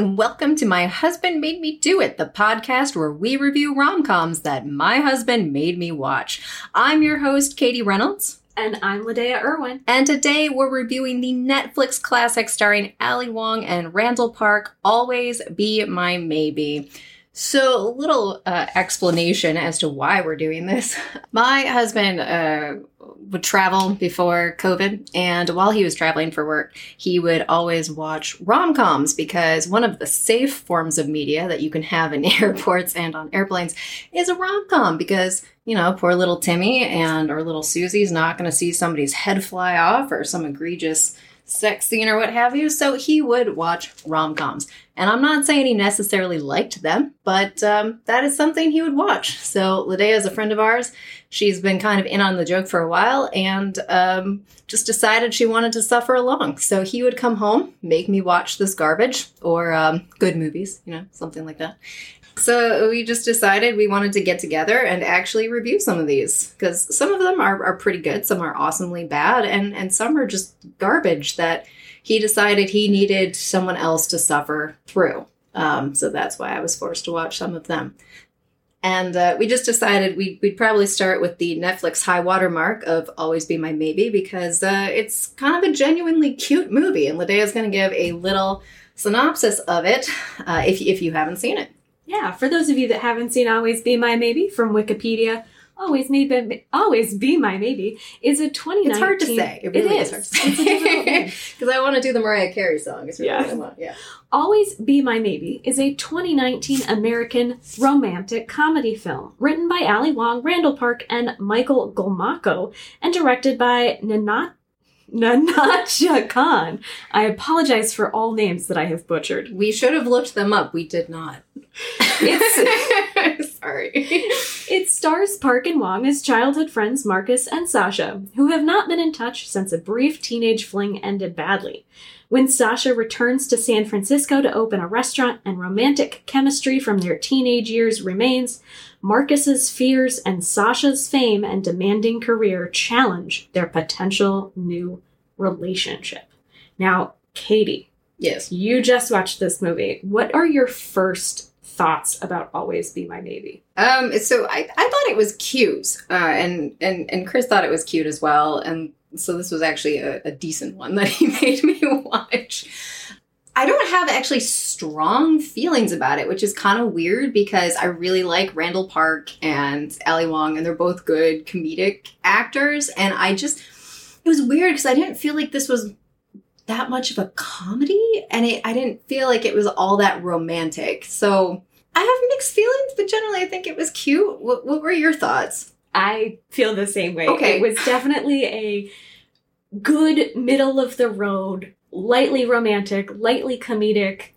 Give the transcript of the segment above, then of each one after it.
And welcome to My Husband Made Me Do It, the podcast where we review rom coms that my husband made me watch. I'm your host, Katie Reynolds. And I'm Ladea Irwin. And today we're reviewing the Netflix classic starring Ali Wong and Randall Park, Always Be My Maybe. So, a little uh, explanation as to why we're doing this. My husband uh, would travel before COVID, and while he was traveling for work, he would always watch rom coms because one of the safe forms of media that you can have in airports and on airplanes is a rom com because you know, poor little Timmy and or little Susie's not going to see somebody's head fly off or some egregious sex scene or what have you. So he would watch rom coms. And I'm not saying he necessarily liked them, but um, that is something he would watch. So Ladea is a friend of ours. She's been kind of in on the joke for a while and um, just decided she wanted to suffer along. So he would come home, make me watch this garbage or um, good movies, you know, something like that. So we just decided we wanted to get together and actually review some of these because some of them are, are pretty good, some are awesomely bad, and, and some are just garbage that he decided he needed someone else to suffer through. Um, so that's why I was forced to watch some of them. And uh, we just decided we'd, we'd, probably start with the Netflix high watermark of Always Be My Maybe because uh, it's kind of a genuinely cute movie. And Ladea is going to give a little synopsis of it uh, if, if you haven't seen it. Yeah, for those of you that haven't seen Always Be My Maybe from Wikipedia, Always Maybe, Always Be My Maybe is a 2019. It's hard to say. It really it is. is hard to say. Because I want to do the Mariah Carey song. It's really yeah. what I want. Yeah. Always Be My Maybe is a 2019 American romantic comedy film written by Ali Wong, Randall Park, and Michael Gromacko, and directed by Ninat Nahnatchka Khan. I apologize for all names that I have butchered. We should have looked them up. We did not. It's sorry. It stars Park and Wong as childhood friends Marcus and Sasha, who have not been in touch since a brief teenage fling ended badly. When Sasha returns to San Francisco to open a restaurant and romantic chemistry from their teenage years remains, Marcus's fears and Sasha's fame and demanding career challenge their potential new relationship. Now, Katie. Yes. You just watched this movie. What are your first thoughts about Always Be My Maybe? Um, so I, I thought it was cute, uh, and and and Chris thought it was cute as well, and so this was actually a, a decent one that he made me watch. I don't have actually strong feelings about it, which is kind of weird because I really like Randall Park and Ali Wong, and they're both good comedic actors. And I just, it was weird because I didn't feel like this was that much of a comedy, and it, I didn't feel like it was all that romantic. So I have mixed feelings, but generally I think it was cute. What, what were your thoughts? I feel the same way. Okay. It was definitely a good middle of the road, lightly romantic, lightly comedic,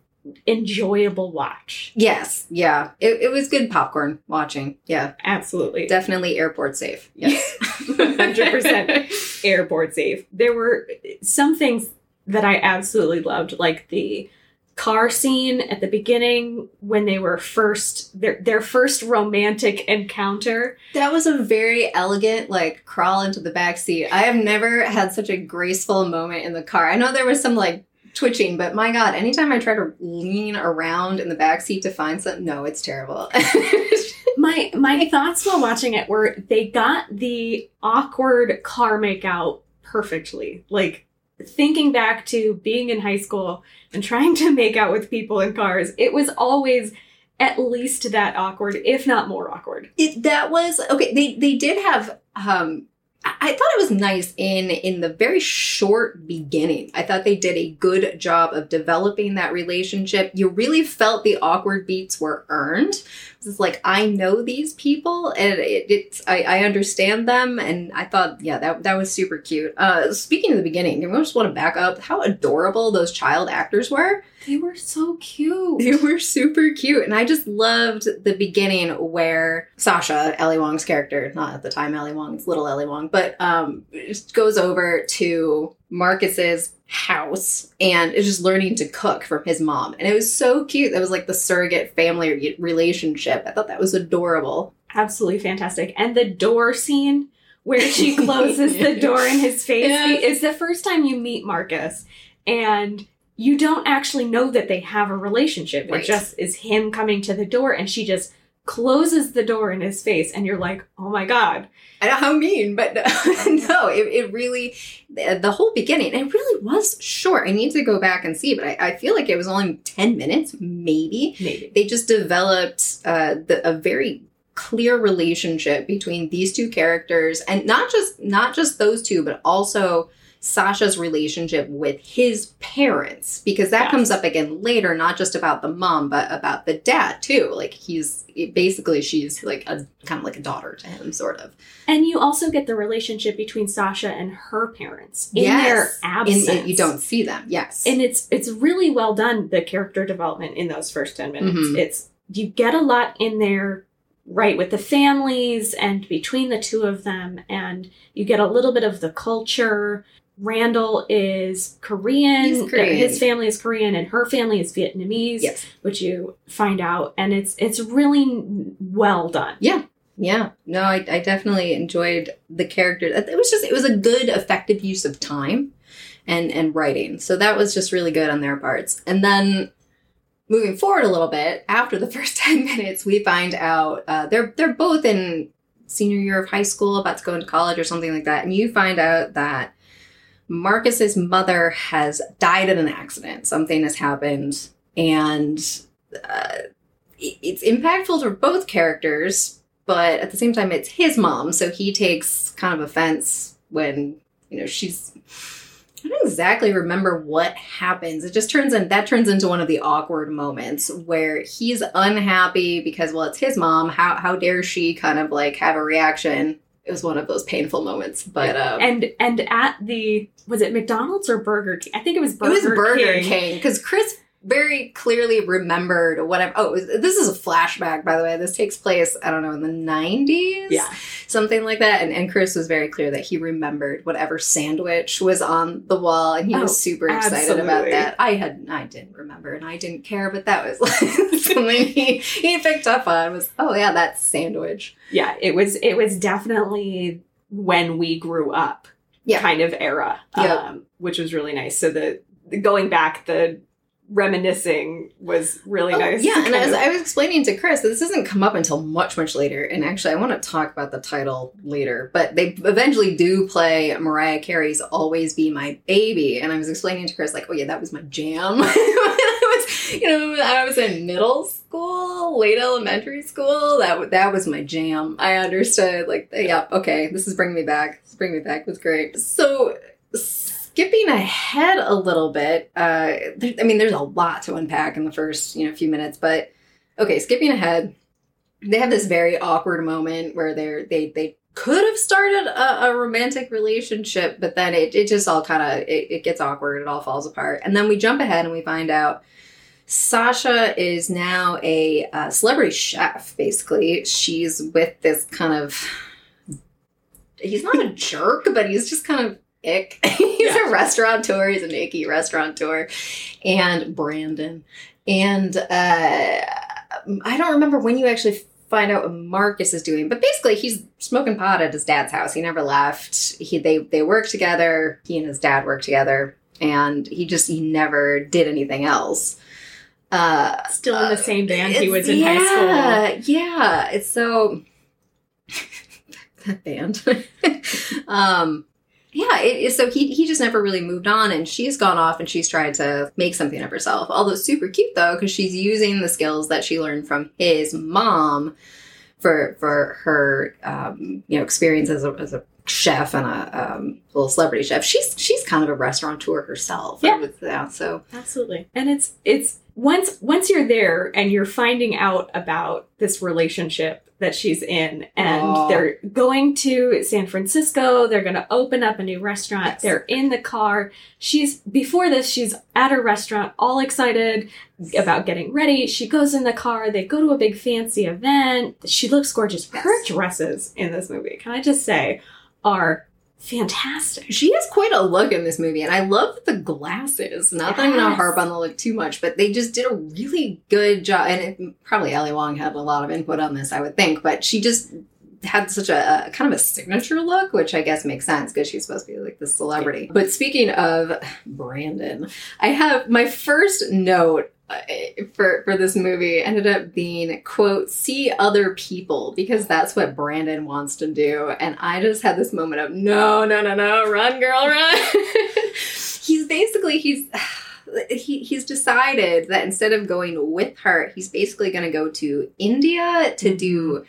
enjoyable watch. Yes, yeah. It, it was good popcorn watching. Yeah. Absolutely. Definitely airport safe. Yes. 100% airport safe. There were some things that I absolutely loved, like the car scene at the beginning when they were first their their first romantic encounter. That was a very elegant like crawl into the back seat. I have never had such a graceful moment in the car. I know there was some like twitching, but my god, anytime I try to lean around in the back seat to find something, no, it's terrible. my my thoughts while watching it were they got the awkward car makeout perfectly. Like thinking back to being in high school and trying to make out with people in cars, it was always at least that awkward, if not more awkward. It, that was okay. They they did have um I thought it was nice in in the very short beginning. I thought they did a good job of developing that relationship. You really felt the awkward beats were earned. It's like I know these people and it, it's I, I understand them and I thought yeah that that was super cute. Uh, speaking of the beginning, you just want to back up how adorable those child actors were. They were so cute. They were super cute. And I just loved the beginning where Sasha, Ali Wong's character, not at the time Ali Wong's little Ali Wong, but um, just goes over to Marcus's house and is just learning to cook from his mom. And it was so cute. That was like the surrogate family relationship. I thought that was adorable. Absolutely fantastic. And the door scene where she closes the door in his face yes. is the first time you meet Marcus. And you don't actually know that they have a relationship. Right. It just is him coming to the door and she just closes the door in his face and you're like, "Oh my god." I know how mean, but no, it, it really, the, whole beginning, it really was short. I need to go back and see, but I, I feel like it was only 10 minutes, maybe. Maybe. They just developed uh, the, a very clear relationship between these two characters and not just not just those two but also Sasha's relationship with his parents because that Yes. comes up again later not just about the mom but about the dad too like he's basically she's like a kind of like a daughter to him sort of And you also get the relationship between Sasha and her parents in Yes. their absence. in- you don't see them yes and it's it's really well done the character development in those first 10 minutes Mhm. it's you get a lot in there right with the families and between the two of them and you get a little bit of the culture randall is korean He's Korean. his family is korean and her family is vietnamese yes which you find out and it's it's really well done Yeah, Yeah, no, I, I definitely enjoyed the character. It was just it was a good, effective use of time and and writing. So that was just really good on their parts. And then moving forward a little bit, after the first ten minutes, we find out uh, they're they're both in senior year of high school, about to go into college or something like that, and you find out that Marcus's mother has died in an accident. Something has happened, and uh, it's impactful for both characters but at the same time it's his mom. So he takes kind of offense when you know she's i don't exactly remember what happens. It just turns in that turns into one of the awkward moments where he's unhappy because well it's his mom. How how dare she kind of like have a reaction it was one of those painful moments but um and and at the was it mcdonald's or burger king i think it was Burger. it was Burger king, King because Chris very clearly remembered whatever. Oh, was- this is a flashback, by the way. This takes place, I don't know, in the 90s? yeah something like that. And, and Chris was very clear that he remembered whatever sandwich was on the wall, and he Oh, was super excited about that. I had, I didn't remember, and I didn't care, but that was like something he, he picked up on. Was oh yeah, that sandwich. yeah it was it was definitely when we grew up Yeah. kind of era Yep. um, which was really nice so the going back the reminiscing was really Oh, nice yeah, and as of- I was explaining to Chris, this doesn't come up until much, much later. And actually, I want to talk about the title later, but they eventually do play Mariah Carey's "Always Be My Baby," and I was explaining to Chris, like, "Oh yeah, that was my jam." I was, you know, I was in middle school, late elementary school. That w- that was my jam. I understood, like, yeah, okay, this is bringing me back. This is bringing me back. It was great. So. Skipping ahead a little bit, uh, there, I mean, there's a lot to unpack in the first, you know, few minutes, but okay, skipping ahead, they have this very awkward moment where they're they they could have started a, a romantic relationship, but then it, it just all kind of it, it gets awkward, it all falls apart, and then we jump ahead and we find out Sasha is now a uh, celebrity chef. Basically, she's with this kind of he's not a jerk, but he's just kind of ick. he's Yeah. a restaurateur. He's an icky restaurateur, and Brandon. And uh, I don't remember when you actually find out what Marcus is doing, but basically he's smoking pot at his dad's house. He never left. He they they work together. He and his dad work together, and he just he never did anything else. Uh, still in the same band he was in high school yeah, Yeah, it's so that band. um, yeah, it, so he he just never really moved on, and she's gone off and she's tried to make something of herself. Although super cute though, because she's using the skills that she learned from his mom for for her um, you know experience as a, as a chef and a um, little celebrity chef. She's she's kind of a restaurateur herself. Yeah. Yeah so Absolutely. And it's it's once once you're there and you're finding out about this relationship that she's in and Aw. they're going to San Francisco, they're going to open up a new restaurant. Yes. They're in the car. She's before this she's at her restaurant all excited about getting ready. She goes in the car, they go to a big fancy event. She looks gorgeous. Her dresses in this movie, can I just say, are fantastic. She has quite a look in this movie, and I love the glasses. Not that I'm going to harp on the look too much, but they just did a really good job. And it, probably Ali Wong had a lot of input on this, I would think, but she just had such a, a kind of a signature look, which I guess makes sense because she's supposed to be like the celebrity. But speaking of Brandon, I have my first note Uh, for for this movie ended up being quote see other people because that's what Brandon wants to do. And I just had this moment of no no no no run girl run. He's basically he's he, he's decided that instead of going with her he's basically going to go to India to do mm-hmm.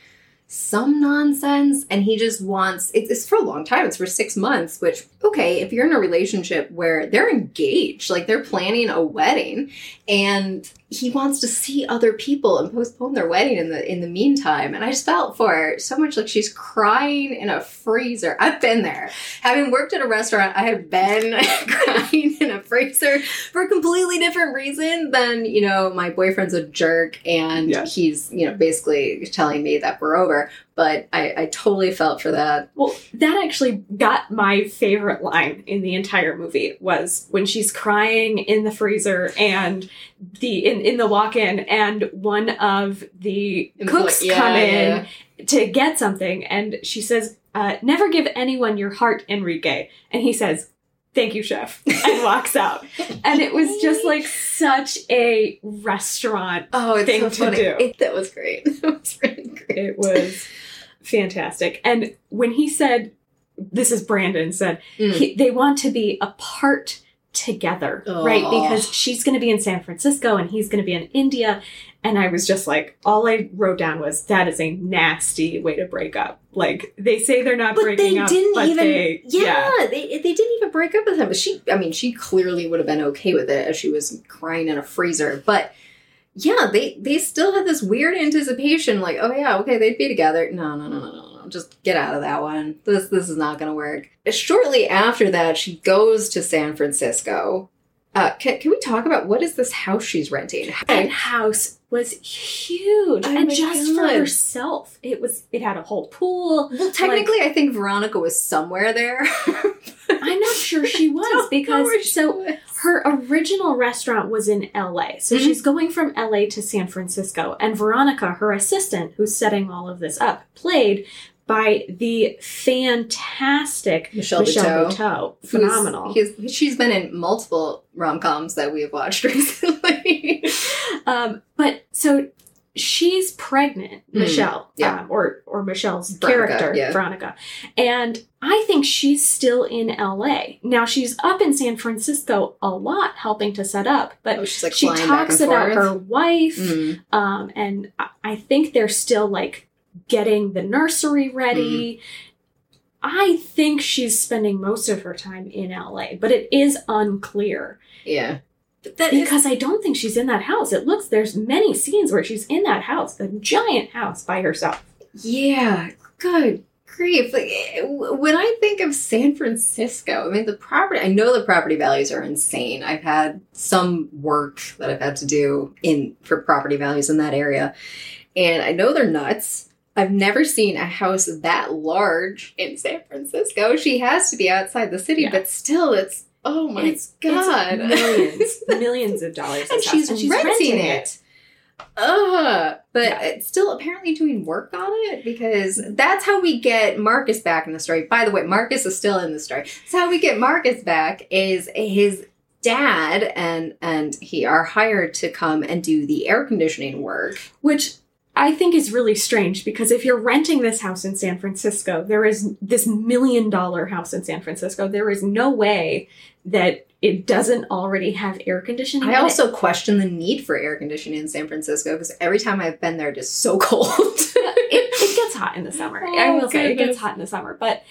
Some nonsense and he just wants it's, for a long time it's for six months which okay if you're in a relationship where they're engaged like they're planning a wedding and he wants to see other people and postpone their wedding in the in the meantime. And i just felt for her so much like she's crying in a freezer. I've been there. Having worked at a restaurant i have been crying in a freezer for a completely different reason than you know my boyfriend's a jerk and Yeah. he's you know basically telling me that we're over but I, I totally felt for that Well, that actually got my favorite line in the entire movie was when she's crying in the freezer and the in, in the walk-in and one of the cooks Yeah, come yeah, in to get something and she says, uh, never give anyone your heart, Enrique. And he says, Thank you, chef, and walks out. And it was just like such a restaurant. oh it's thing so to do. It- that was great that was really great It was fantastic. And when he said, This is Brandon said, Mm. he, they want to be apart together, right? Because she's going to be in San Francisco and he's going to be in India. And I was just like, all I wrote down was that is a nasty way to break up. Like they say they're not but breaking they up, didn't but even they, yeah, they they didn't even break up with him But she i mean she clearly would have been okay with it as she was crying in a freezer but yeah they they still had this weird anticipation like oh yeah okay they'd be together no no no no no no just get out of that one this this is not gonna work shortly after that she goes to san francisco uh, can, can we talk about what is this house she's renting? That house was huge, Oh and just for herself, it was. It had a whole pool. Well, technically, I think Veronica was somewhere there. I'm not sure she was because she so was. Her original restaurant was in LA. So Mhm. she's going from LA to San Francisco. And Veronica, her assistant, who's setting all of this up, played by the fantastic Michelle, Michelle Buteau. Buteau. Phenomenal. he's- she's been in multiple rom coms that we have watched recently. Um, but so she's pregnant, Mm, Michelle, yeah. um, or or Michelle's Veronica, character, yeah. Veronica, and I think she's still in LA now. She's up in San Francisco a lot, helping to set up, but oh, like she talks about forth. her wife, Mm. um, and I- I think they're still like getting the nursery ready. I think she's spending most of her time in LA, but it is unclear Yeah, that is because I don't think she's in that house. It looks there's many scenes where she's in that house, the giant house by herself. yeah. Good grief! Like when I think of San Francisco, I mean the property. I know the property values are insane. I've had some work that I've had to do in for property values in that area, and I know they're nuts. I've never seen a house that large in San Francisco. She has to be outside the city, Yeah. but still, it's oh my It's- god, It's millions, millions of dollars, and she's, house, renting, it. Ugh. But Yeah. it's still apparently doing work on it because that's how we get Marcus back in the story. By the way, Marcus is still in the story. So how we get Marcus back is his dad and and he are hired to come and do the air conditioning work. which I think is really strange because if you're renting this house in San Francisco, there is this million dollar house in San Francisco. There is no way that it doesn't already have air conditioning. I in it. also question the need for air conditioning in San Francisco because every time I've been there, it is so cold. it, it gets hot in the summer. I Oh, will say it gets hot in the summer, but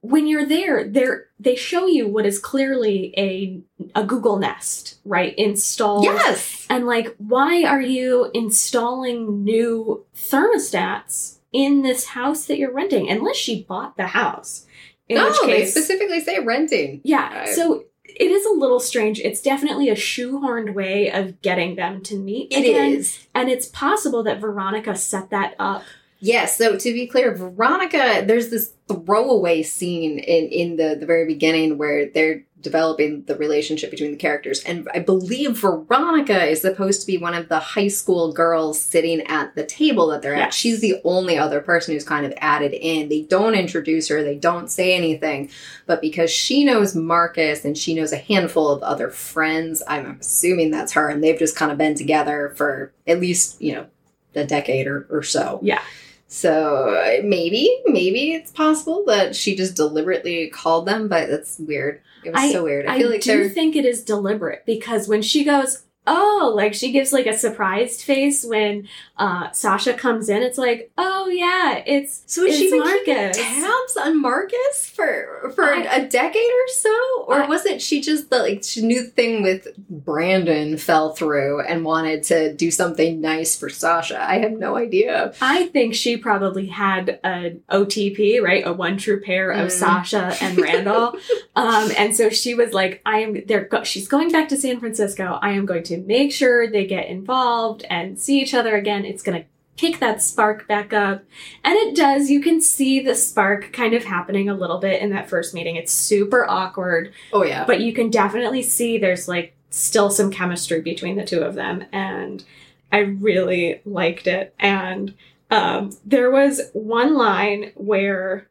when you're there, there they show you what is clearly a a Google Nest, right? Installed. yes. And like, why are you installing new thermostats in this house that you're renting? Unless she bought the house. In no, which they specifically say renting. yeah. I- So it is a little strange. It's definitely a shoehorned way of getting them to meet. It again. is. And it's possible that Veronica set that up Yes. so to be clear, Veronica, there's this throwaway scene in in the the very beginning where they're developing the relationship between the characters, and I believe Veronica is supposed to be one of the high school girls sitting at the table that they're at. She's the only other person who's kind of added in. They don't introduce her. They don't say anything, but because she knows Marcus and she knows a handful of other friends, I'm assuming that's her, and they've just kind of been together for at least you know a decade or, or so. Yeah. So uh, maybe, maybe it's possible that she just deliberately called them, but that's weird. It was I- so weird. I, I feel like do they're think it is deliberate because when she goes, oh, like she gives like a surprised face when uh, Sasha comes in. It's like, oh yeah, it's so she it's been keeping Marcus. tabs on Marcus for for I- a decade or so, or I- was it she just the like she knew the thing with Brandon fell through and wanted to do something nice for Sasha? I have no idea. I think she probably had an OTP, right? A one true pair of Mm. Sasha and Randall. um, and so she was like, I am, they're, go- she's going back to San Francisco. I am going to make sure they get involved and see each other again. It's going to kick that spark back up. And it does. You can see the spark kind of happening a little bit in that first meeting. It's super awkward, Oh yeah, but you can definitely see there's like still some chemistry between the two of them and i really liked it and um, there was one line where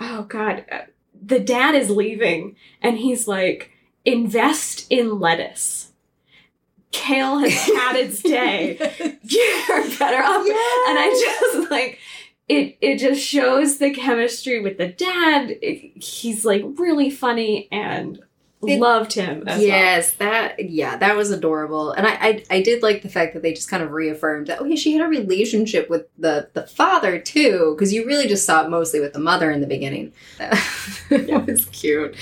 oh god the dad is leaving and he's like invest in lettuce kale has had its day you're better off and I just like it. It just shows the chemistry with the dad. It- he's like really funny and It- loved him. As well. yes, that yeah, that was adorable, and I, I I did like the fact that they just kind of reaffirmed that oh yeah, she had a relationship with the the father too, because you really just saw it mostly with the mother in the beginning. it was cute.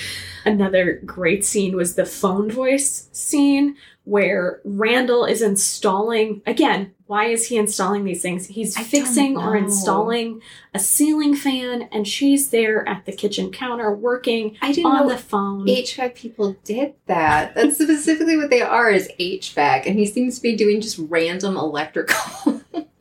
Another great scene was the phone voice scene where Randall is installing again. Why is he installing these things? He's I fixing or installing a ceiling fan, and she's there at the kitchen counter working I didn't on know the phone. HVAC people did that. That's specifically what they are is HVAC, and he seems to be doing just random electrical.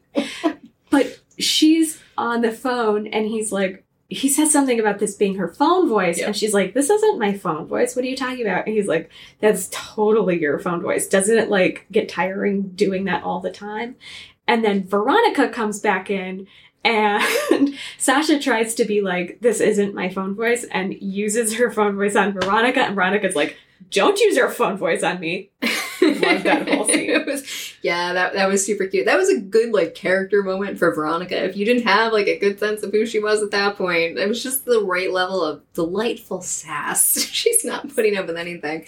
But she's on the phone and he's like, he says something about this being her phone voice. Yeah. And she's like, this isn't my phone voice. What are you talking about? And he's like, that's totally your phone voice. Doesn't it like get tiring doing that all the time? And then Veronica comes back in and Sasha tries to be like, this isn't my phone voice and uses her phone voice on Veronica. And Veronica's like, don't use your phone voice on me. Love that whole scene. it was yeah, that that was super cute. That was a good like character moment for Veronica. If you didn't have like a good sense of who she was at that point, it was just the right level of delightful sass. She's not putting up with anything.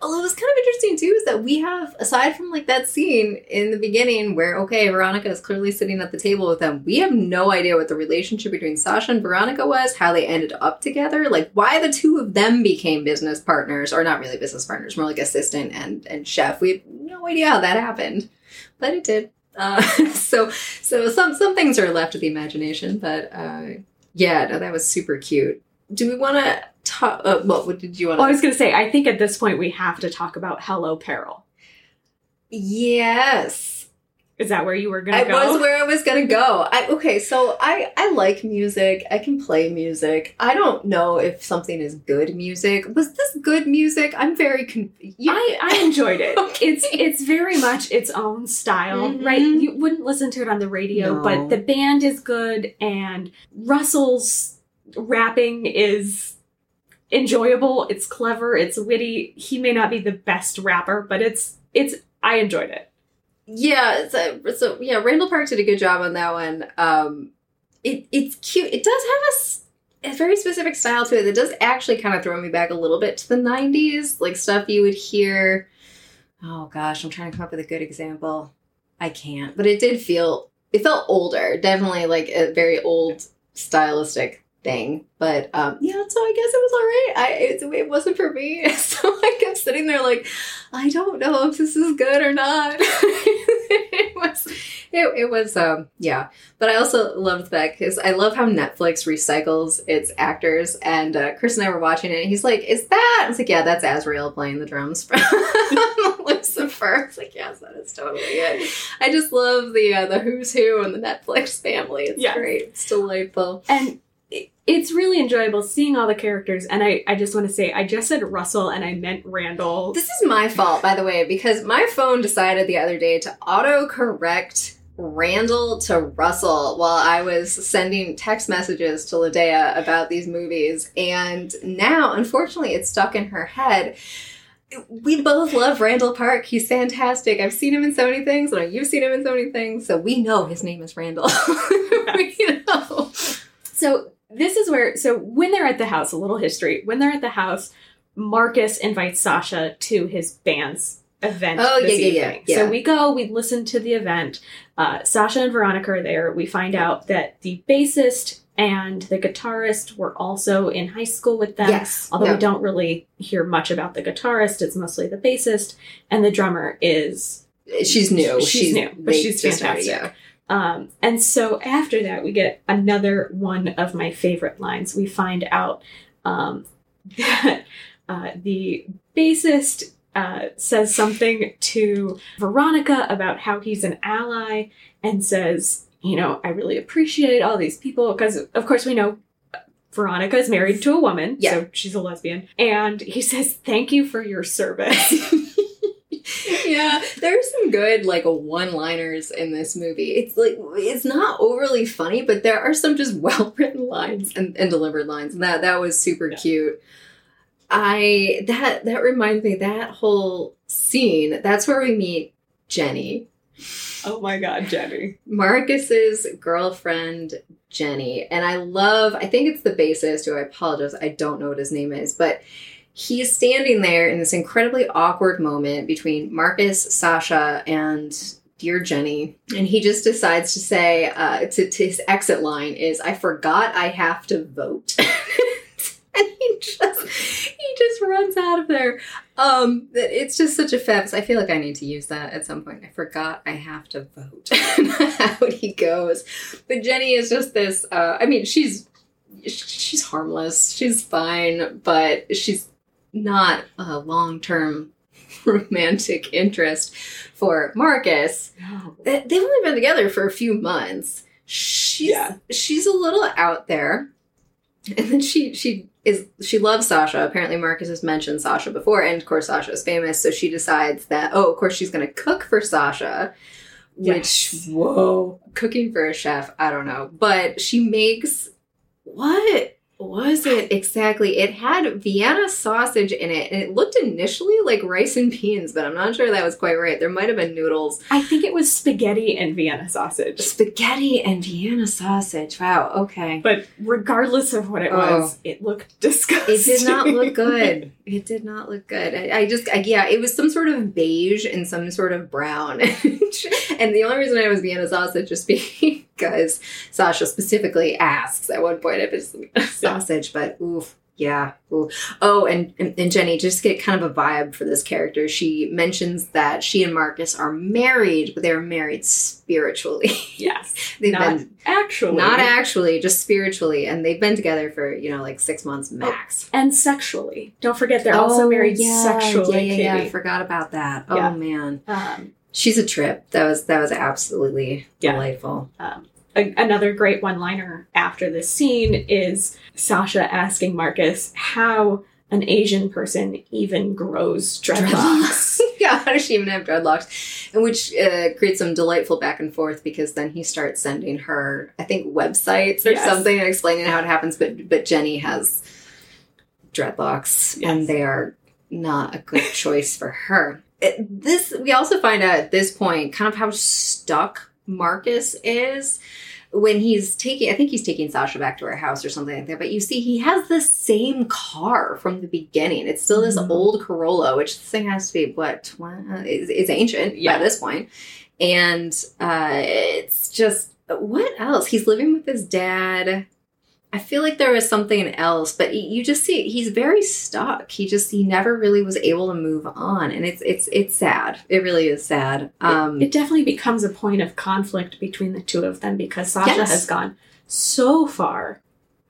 Although it was kind of interesting too, is that we have aside from like that scene in the beginning where okay, Veronica is clearly sitting at the table with them. We have no idea what the relationship between Sasha and Veronica was, how they ended up together, like why the two of them became business partners, or not really business partners, more like assistant and and chef. We have no idea how that happened, but it did. Uh, so so some some things are left to the imagination, but uh, yeah, no, that was super cute. Do we want to talk? Uh, what, what did you want Well, I was going to say, I think at this point we have to talk about Hello Peril. Yes, Is that where you were going I to go? was where I was gonna go. I okay, so I I like music. I can play music. I don't know if something is good music. Was this good music? I'm very confused. I, I enjoyed it. Okay. It's it's very much its own style, Mhm. right? You wouldn't listen to it on the radio, No. but the band is good and Russell's rapping is enjoyable, it's clever, it's witty. He may not be the best rapper, but it's it's I enjoyed it. Yeah, so, so yeah, Randall Park did a good job on that one. Um, it it's cute. It does have a, a very specific style to it. It does actually kind of throw me back a little bit to the '90s, like stuff you would hear. Oh gosh, I'm trying to come up with a good example. I can't, but it did feel it felt older. Definitely like a very old stylistic thing. But um, yeah, so I guess it was all right. I it, it wasn't for me, so I kept sitting there like. I don't know if this is good or not. it was It, it was, um, yeah. But I also loved that because I love how Netflix recycles its actors. And uh, Chris and I were watching it, and he's like, Is that? I was like, Yeah, that's Azrael playing the drums from Lucifer. I was like, Yes, that is totally it. I just love the uh, the who's who and the Netflix family. It's Yeah. great. It's delightful. and it's really enjoyable seeing all the characters. And I, I just want to say, I just said Russell and I meant Randall. This is my fault, by the way, because my phone decided the other day to auto correct Randall to Russell while I was sending text messages to Ladea about these movies. And now, unfortunately, it's stuck in her head. We both love Randall Park. He's fantastic. I've seen him in so many things, and you've seen him in so many things, so we know his name is Randall. we know. So this is where so when they're at the house, a little history. When they're at the house, Marcus invites Sasha to his band's event. Oh, this yeah, yeah, yeah, yeah. So we go, we listen to the event. Uh, Sasha and Veronica are there. We find out that the bassist and the guitarist were also in high school with them. Yes. Although No. we don't really hear much about the guitarist, it's mostly the bassist, and the drummer is She's new. She's new, but she's started, fantastic. Um, and so after that, we get another one of my favorite lines. We find out um, that uh, the bassist uh, says something to Veronica about how he's an ally and says, you know, I really appreciate all these people because, of course, we know Veronica is married to a woman, Yeah. so she's a lesbian. And he says, Thank you for your service. yeah, there's some good like one-liners in this movie. It's like it's not overly funny, but there are some just well-written lines and, and delivered lines, and that that was super Yeah. cute. I that that reminds me that whole scene. That's where we meet Jenny, oh my God, Jenny. Marcus's girlfriend Jenny, and I love. I think it's the bassist who I apologize. I don't know what his name is, but he's standing there in this incredibly awkward moment between Marcus, Sasha, and dear Jenny, and he just decides to say uh, to, to his exit line is, "I forgot I have to vote." And he just he just runs out of there. Um, it's just such a fabs. I feel like I need to use that at some point. I forgot I have to vote. Out he goes. But Jenny is just this. Uh, I mean, she's she's harmless. She's fine, but she's not a long term romantic interest for Marcus. No. They- They've only been together for a few months. She's Yeah. she's a little out there. And then she she is she loves Sasha. Apparently Marcus has mentioned Sasha before, and of course Sasha is famous, so she decides that oh, of course she's gonna cook for Sasha. Which Yes. whoa, cooking for a chef, I don't know. But she makes what was it exactly? It had Vienna sausage in it, and it looked initially like rice and beans, but I'm not sure that was quite right. There might have been noodles. I think it was spaghetti and Vienna sausage. Spaghetti and Vienna sausage. Wow, okay. But regardless of what it Oh. was, it looked disgusting. It did not look good. It did not look good. I, I just, I, yeah, it was some sort of beige and some sort of brown. and the only reason I was Vienna sausage is because Sasha specifically asks at one point if it's sausage, but oof. Yeah. Ooh. Oh, and, and Jenny, just get kind of a vibe for this character. She mentions that she and Marcus are married, but they're married spiritually. yes. They've Not been actually. not actually, just spiritually, and they've been together for you know like six months max. and sexually. Don't forget they're also Oh, married yeah, sexually, Yeah, yeah, yeah. I forgot about that. Yeah. Oh man, Um, she's a trip. That was that was absolutely Yeah. delightful. um, a- another great one liner after this scene is Sasha asking Marcus how an Asian person even grows dreadlocks. yeah, how does she even have dreadlocks? And which uh, creates some delightful back and forth because then he starts sending her, I think, websites or Yes. something explaining how it happens. But but Jenny has dreadlocks, Yes. and they are not a good choice for her. It- this we also find out at this point kind of how stuck Marcus is when he's taking i think he's taking sasha back to her house or something like that but you see he has the same car from the beginning it's still this Mhm. old corolla which this thing has to be what 20, uh, is, is ancient Yeah. by this point and uh it's just what else he's living with his dad I feel like there was something else, but you just see he's very stuck. He just he never really was able to move on, and it's it's it's sad. It really is sad. Um, it definitely becomes a point of conflict between the two of them because Sasha Yes. has gone so far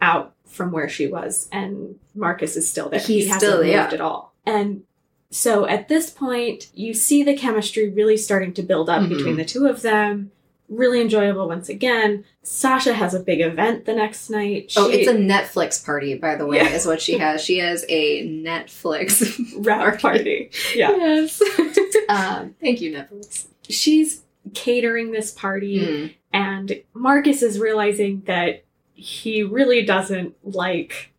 out from where she was, and Marcus is still there. He's he hasn't still- moved yeah. at all. And so at this point, you see the chemistry really starting to build up Mhm. between the two of them. Really enjoyable once again. Sasha has a big event the next night. oh, it's a Netflix party, by the way, Yeah. is what she has. She has a Netflix rap party. Yeah. Yes. Um, Thank you, Netflix. she's catering this party. Mm. And Marcus is realizing that he really doesn't like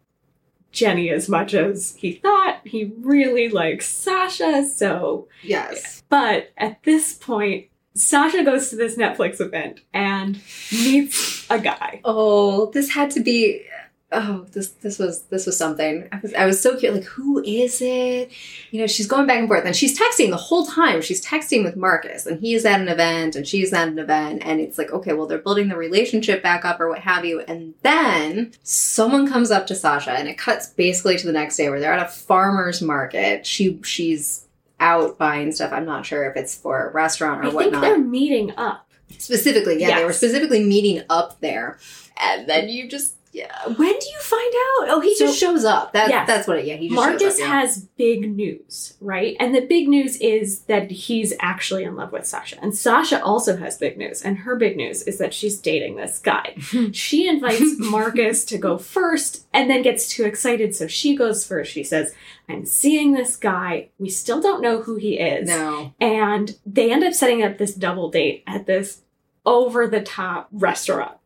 Jenny as much as he thought. He really likes Sasha. So, Yes. but at this point, Sasha goes to this Netflix event and meets a guy. Oh, this had to be. Oh, this this was this was something. I was I was so cute Like, who is it? You know, she's going back and forth, and she's texting the whole time. She's texting with Marcus, and he's at an event, and she's at an event, and it's like, okay, well, they're building the relationship back up, or what have you. And then someone comes up to Sasha, and it cuts basically to the next day where they're at a farmer's market. She she's out buying stuff. I'm not sure if it's for a restaurant or I think whatnot. they're meeting up. Specifically, yeah, they were specifically meeting up there, and then you just yeah. When do you find out? Oh, he So- just shows up. That's Yes. that's what it. Yeah, he just shows Marcus up, yeah. has big news, right? And the big news is that he's actually in love with Sasha. And Sasha also has big news. And her big news is that she's dating this guy. she invites Marcus to go first and then gets too excited. So she goes first. She says, I'm seeing this guy. We still don't know who he is. no. And they end up setting up this double date at this over the top restaurant.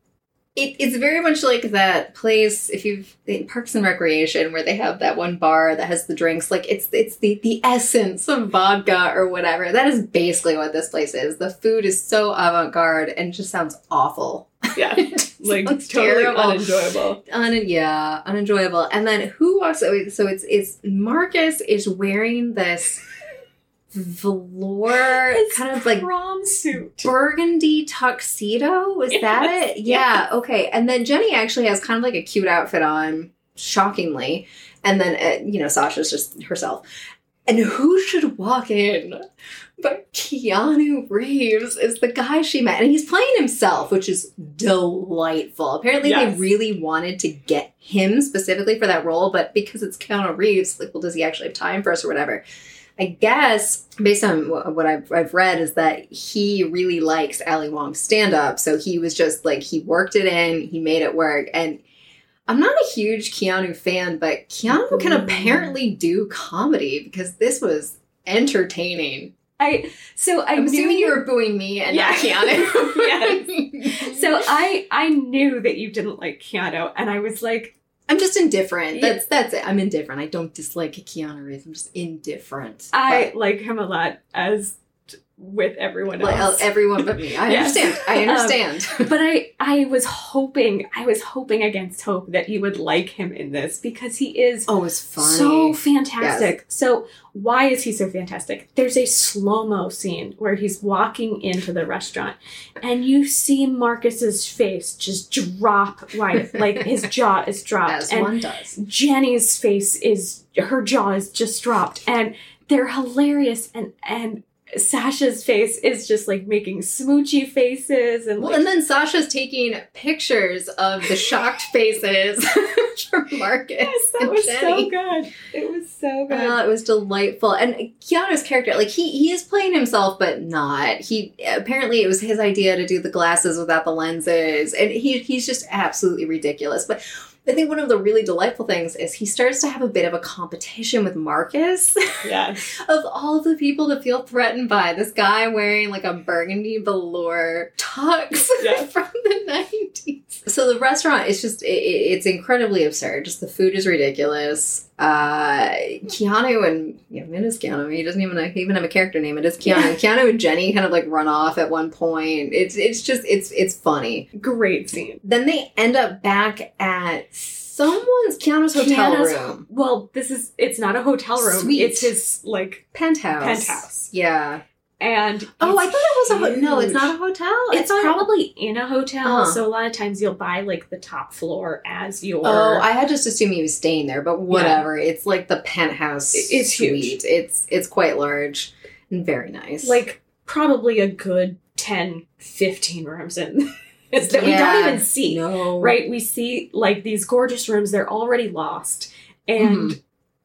It, it's very much like that place if you've in Parks and Recreation where they have that one bar that has the drinks. Like it's it's the the essence of vodka or whatever. That is basically what this place is. The food is so avant garde and just sounds awful. Yeah. Like totally terrible. unenjoyable. Un- yeah, unenjoyable. And then who also? So it's it's Marcus is wearing this velour kind of like prom suit. burgundy tuxedo. Was that Yes, it? Yeah. Okay. And then Jenny actually has kind of like a cute outfit on, shockingly. And then uh, you know Sasha's just herself. And who should walk in? But Keanu Reeves is the guy she met, and he's playing himself, which is delightful. Apparently, Yes. they really wanted to get him specifically for that role, but because it's Keanu Reeves, like, well, does he actually have time for us or whatever? I guess, based on what I've, I've read, is that he really likes Ali Wong's stand up. So he was just like, he worked it in, he made it work. And I'm not a huge Keanu fan, but Keanu can Mm. apparently do comedy because this was entertaining. I so I I'm assuming you were booing me and not Yeah. Keanu. Yes. So I I knew that you didn't like Keanu, and I was like, I'm just indifferent. That's that's it. I'm indifferent. I don't dislike Keanu Reeves. I'm just indifferent. I like him a lot as with everyone else. well, everyone but me. I Yes. understand. I Um, understand. but I I was hoping I was hoping against hope that you would like him in this because he is oh, it's funny. so fantastic. So why is he so fantastic? There's a slow mo scene where he's walking into the restaurant, and you see Marcus's face just drop wide, like his jaw is dropped, as and one does. Jenny's face is her jaw is just dropped, and they're hilarious, and and Sasha's face is just like making smoochy faces, and Well, like, and then Sasha's taking pictures of the shocked faces from Marcus yes, that was Jenny. so good. It was so good. Oh, it was delightful. And Keanu's character, like he he is playing himself, but not. He apparently it was his idea to do the glasses without the lenses, and he he's just absolutely ridiculous. But I think one of the really delightful things is he starts to have a bit of a competition with Marcus yes. of all the people to feel threatened by. This guy wearing like a burgundy velour tux Yeah. from the nineties. So the restaurant is just it- it's incredibly absurd. Just the food is ridiculous. Uh, Keanu and yeah, it is Keanu. He doesn't even even have a character name. It is Keanu. Yeah. Keanu and Jenny kind of like run off at one point. It's it's just it's it's funny. Great scene. Then they end up back at someone's Keanu's hotel Keanu's- room. Well, this is it's not a hotel room. Suite. It's his like Penthouse. Penthouse. Yeah. And Oh, I thought it was a ho- no. It's not a hotel. It's probably in a hotel, Uh-huh. so a lot of times you'll buy like the top floor as your. Oh, I had just assumed he was staying there, but whatever. It's like the penthouse. It- it's huge. It's it's quite large and very nice. like probably a good 10, 15 rooms in it's that we don't even see. no, Right? We see like these gorgeous rooms, they're already lost. And Mm-hmm.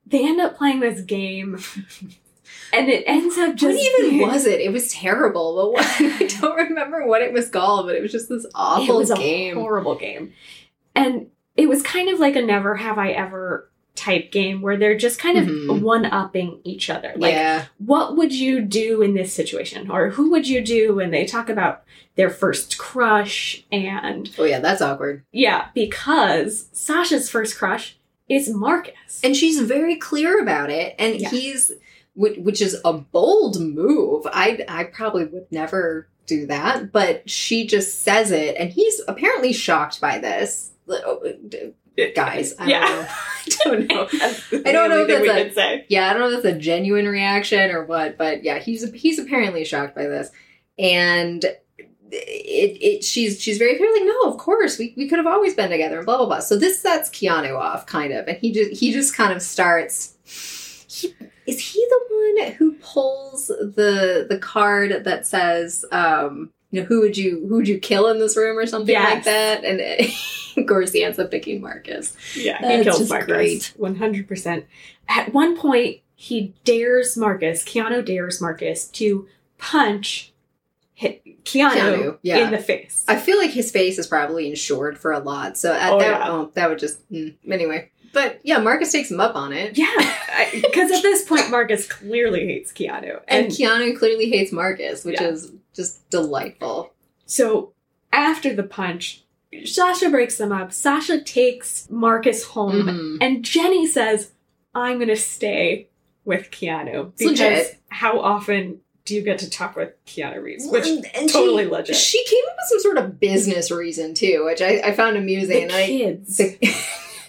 they end up playing this game. And it ends up just What even was it? It was terrible. But what, I don't remember what it was called. But it was just this awful it was a game. horrible game. And it was kind of like a never have I ever type game where they're just kind of Mhm. one upping each other. Like, yeah, what would you do in this situation? Or who would you do? And they talk about their first crush. And oh yeah, that's awkward. yeah, because Sasha's first crush is Marcus. And she's very clear about it. And Yeah. he's, which, which is a bold move. I I probably would never do that, but she just says it, and he's apparently shocked by this. Oh, guys, I yeah. don't know. I don't know. I don't know if that's a- Yeah, I don't know if that's a genuine reaction or what, but yeah, he's he's apparently shocked by this, and it it she's she's very clearly like no, of course we, we could have always been together and blah blah blah. So this sets Keanu off kind of, and he just he just kind of starts. He, is he the one who pulls the the card that says um you know who would you who would you kill in this room or something like that and of course he ends up picking Marcus Yeah, That's he kills Marcus. One hundred percent. At one point, he dares Marcus. Keanu dares Marcus to punch hit Keanu, Keanu, yeah. in the face. I feel like his face is probably insured for a lot, so at Oh, that yeah. oh, that would just mm, anyway. But yeah, Marcus takes him up on it, yeah, because at this point, Marcus clearly hates Keanu, and and Keanu clearly hates Marcus, which Yeah. is just delightful. so after the punch, Sasha breaks them up. Sasha takes Marcus home, Mhm. and Jenny says, "I'm going to stay with Keanu because legit. how often do you get to talk with Keanu Reeves?" Which And- and totally she, legit. She came up with some sort of business reason too, which I, I found amusing. the and I, kids. the-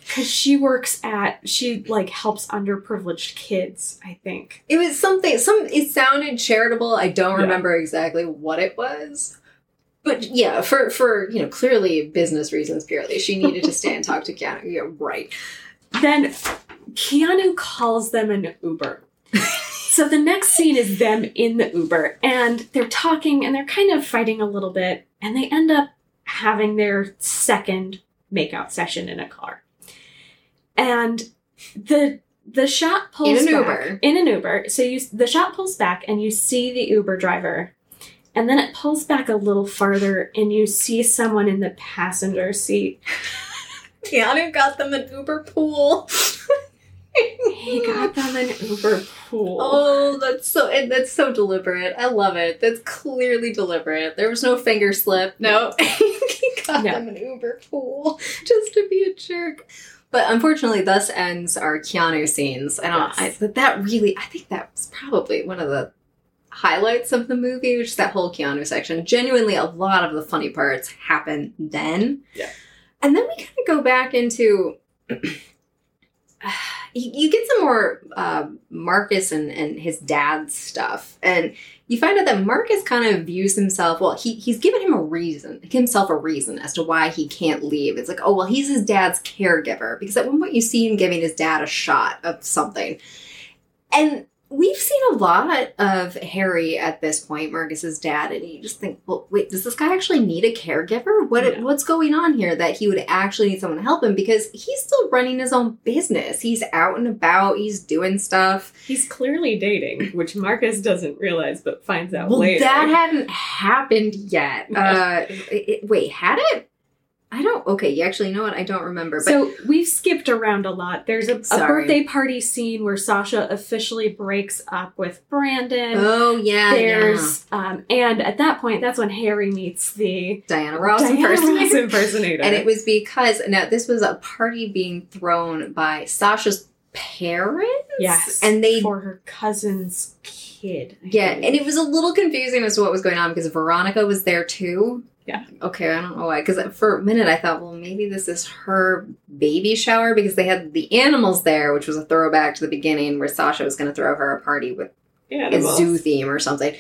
Because she works at, she like helps underprivileged kids, I think. it was something. Some it sounded charitable. I don't Yeah. remember exactly what it was. But yeah, for for you know clearly business reasons purely, she needed to stay and talk to Keanu. Yeah, right. Then Keanu calls them an Uber. so the next scene is them in the Uber and they're talking and they're kind of fighting a little bit and they end up having their second makeout session in a car. And the the shot pulls In an back- Uber. in an Uber. So you the shot pulls back and you see the Uber driver. And then it pulls back a little farther and you see someone in the passenger seat. Keanu got them an Uber pool. He got them an Uber pool. Oh, that's so and that's so deliberate. I love it. That's clearly deliberate. There was no finger slip. No, he got No. them an Uber pool just to be a jerk. But unfortunately, thus ends our Keanu scenes. Don't. Yes. I, but that really, I think that was probably one of the highlights of the movie, which is that whole Keanu section. Genuinely, a lot of the funny parts happen then. Yeah. And then we kind of go back into you, get some more uh, Marcus and, and his dad's stuff, and you find out that Marcus kind of views himself. Well, he he's given him a reason, himself a reason as to why he can't leave. It's like, oh well, he's his dad's caregiver because at one point you see him giving his dad a shot of something, and we've seen a lot of Harry at this point, Marcus's dad, and you just think, well, wait, does this guy actually need a caregiver? What Yeah. what's going on here that he would actually need someone to help him because he's still running his own business. He's out and about, he's doing stuff. He's clearly dating, which Marcus doesn't realize but finds out Well, later. that hadn't happened yet. Uh, it- it- wait, had it? I don't. Okay, you actually know what? I don't remember. But so we've skipped around a lot. There's a, a birthday party scene where Sasha officially breaks up with Brandon. oh yeah, There's um, and at that point, that's when Harry meets the. Diana Ross Diana impersonator. Ross impersonator. And it was because now this was a party being thrown by Sasha's parents. yes, and they for her cousin's kid. I yeah, believe. and it was a little confusing as to what was going on because Veronica was there too. Yeah. Okay, I don't know why. Because for a minute I thought, well, maybe this is her baby shower because they had the animals there, which was a throwback to the beginning where Sasha was going to throw her a party with a zoo theme or something.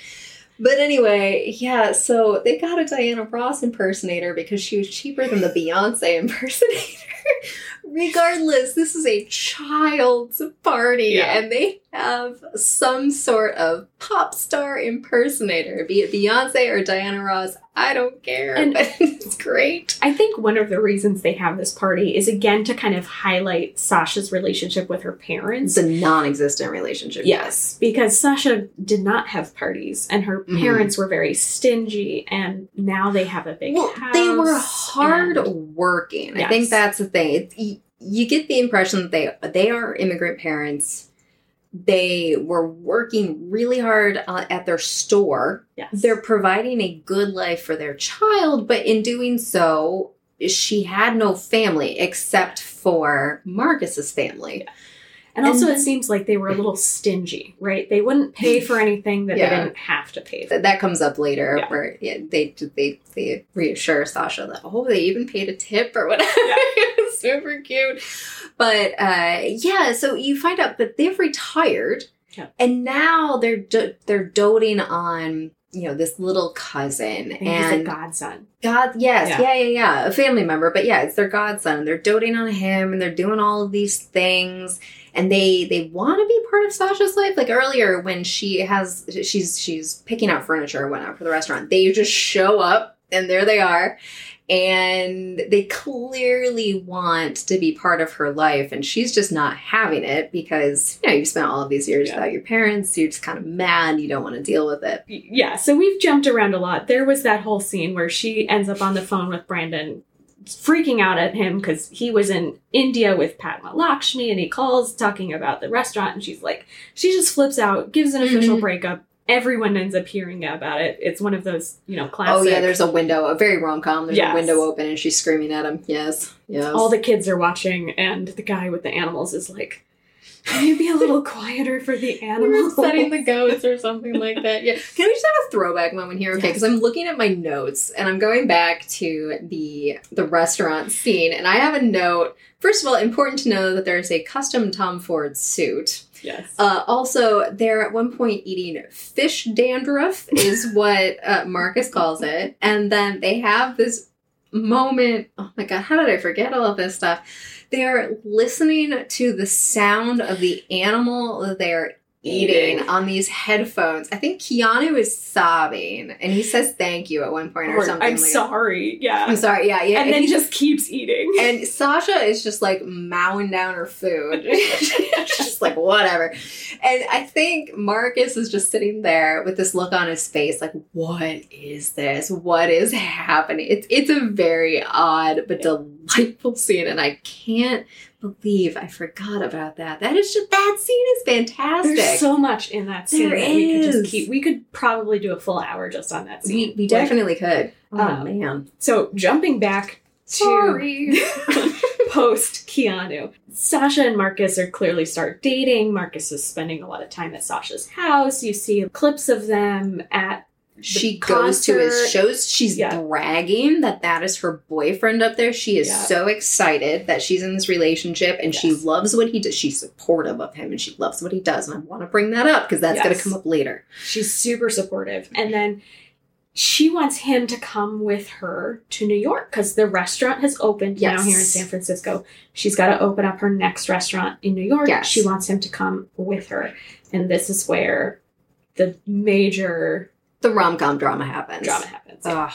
But anyway, yeah, so they got a Diana Ross impersonator because she was cheaper than the Beyonce impersonator. Regardless, this is a child's party Yeah. and they have some sort of pop star impersonator, be it Beyonce or Diana Ross. I don't care. And- but it's great. I think one of the reasons they have this party is again to kind of highlight Sasha's relationship with her parents. It's a non existent relationship. Yes, because Sasha did not have parties and her Mhm. parents were very stingy and now they have a big Well, house. they were hard and- working. I think that's the thing. It's, you, get the impression that they they are immigrant parents. They were working really hard uh, at their store. Yes. They're providing a good life for their child, but in doing so, she had no family except for Marcus's family. And also, and- it seems like they were a little stingy, right? They wouldn't pay for anything that Yeah. they didn't have to pay for. That, comes up later, Yeah. where yeah, they they they reassure Sasha that oh they even paid a tip or whatever. Yeah. it was super cute, but uh, yeah. So you find out that they've retired, Yeah. and now they're do- they're doting on you know this little cousin And he's a and godson. God, yes, Yeah. yeah. yeah, yeah, a family member, but yeah, it's their godson. They're doting on him, and they're doing all of these things, and they they want to be part of Sasha's life. Like earlier, when she has she's she's picking out furniture or whatnot for the restaurant, they just show up, and there they are, and they clearly want to be part of her life, and she's just not having it because you know you spent all of these years Yeah. without your parents. You're just kind of mad. You don't want to deal with it. Yeah, so we've jumped around a lot. There was that whole scene where she ends up on the phone with Brandon, freaking out at him because he was in India with Padma Lakshmi and he calls talking about the restaurant and she's like, she just flips out, gives an official Mhm. breakup. Everyone ends up hearing about it. It's one of those, you know, classic. Oh yeah, there's a window, a very rom com. There's Yes. a window open, and she's screaming at him. Yes, yes. all the kids are watching and the guy with the animals is like, can you be a little quieter for the animals? setting the goats or something like that. Yeah. Can we just have a throwback moment here? Okay, Yes. because I'm looking at my notes and I'm going back to the the restaurant scene, and I have a note. First of all, important to know that there's a custom Tom Ford suit. yes. Uh, also, they're at one point eating fish dandruff, is what uh, Marcus calls it. And then they have this moment. Oh my God, how did I forget all of this stuff? They're listening to the sound of the animal. That they're eating on these headphones. I think Keanu is sobbing and he says thank you at one point or, Or, something. I'm like sorry. Yeah. I'm sorry. Yeah, yeah. and then he just keeps eating. and Sasha is just like mowing down her food. She's just like, whatever. And I think Marcus is just sitting there with this look on his face, like, what is this? What is happening? It's it's a very odd but delightful scene, and I can't believe I forgot about that. That is just that scene is fantastic. There's so much in that scene There that we could just keep. We could probably do a full hour just on that scene. we, we Like, definitely could. Oh um, man. so jumping back to post Keanu, Sasha and Marcus are clearly start dating. Marcus is spending a lot of time at Sasha's house. You see clips of them at she goes to his shows. She's Yeah. bragging that that is her boyfriend up there. She is Yeah. so excited that she's in this relationship and she loves what he does. She's supportive of him and she loves what he does. And I want to bring that up because that's going to come up later. She's super supportive. And then she wants him to come with her to New York because the restaurant has opened now here in San Francisco. She's got to open up her next restaurant in New York. Yes. She wants him to come with her. And this is where the major The rom com drama happens. drama happens. Ugh.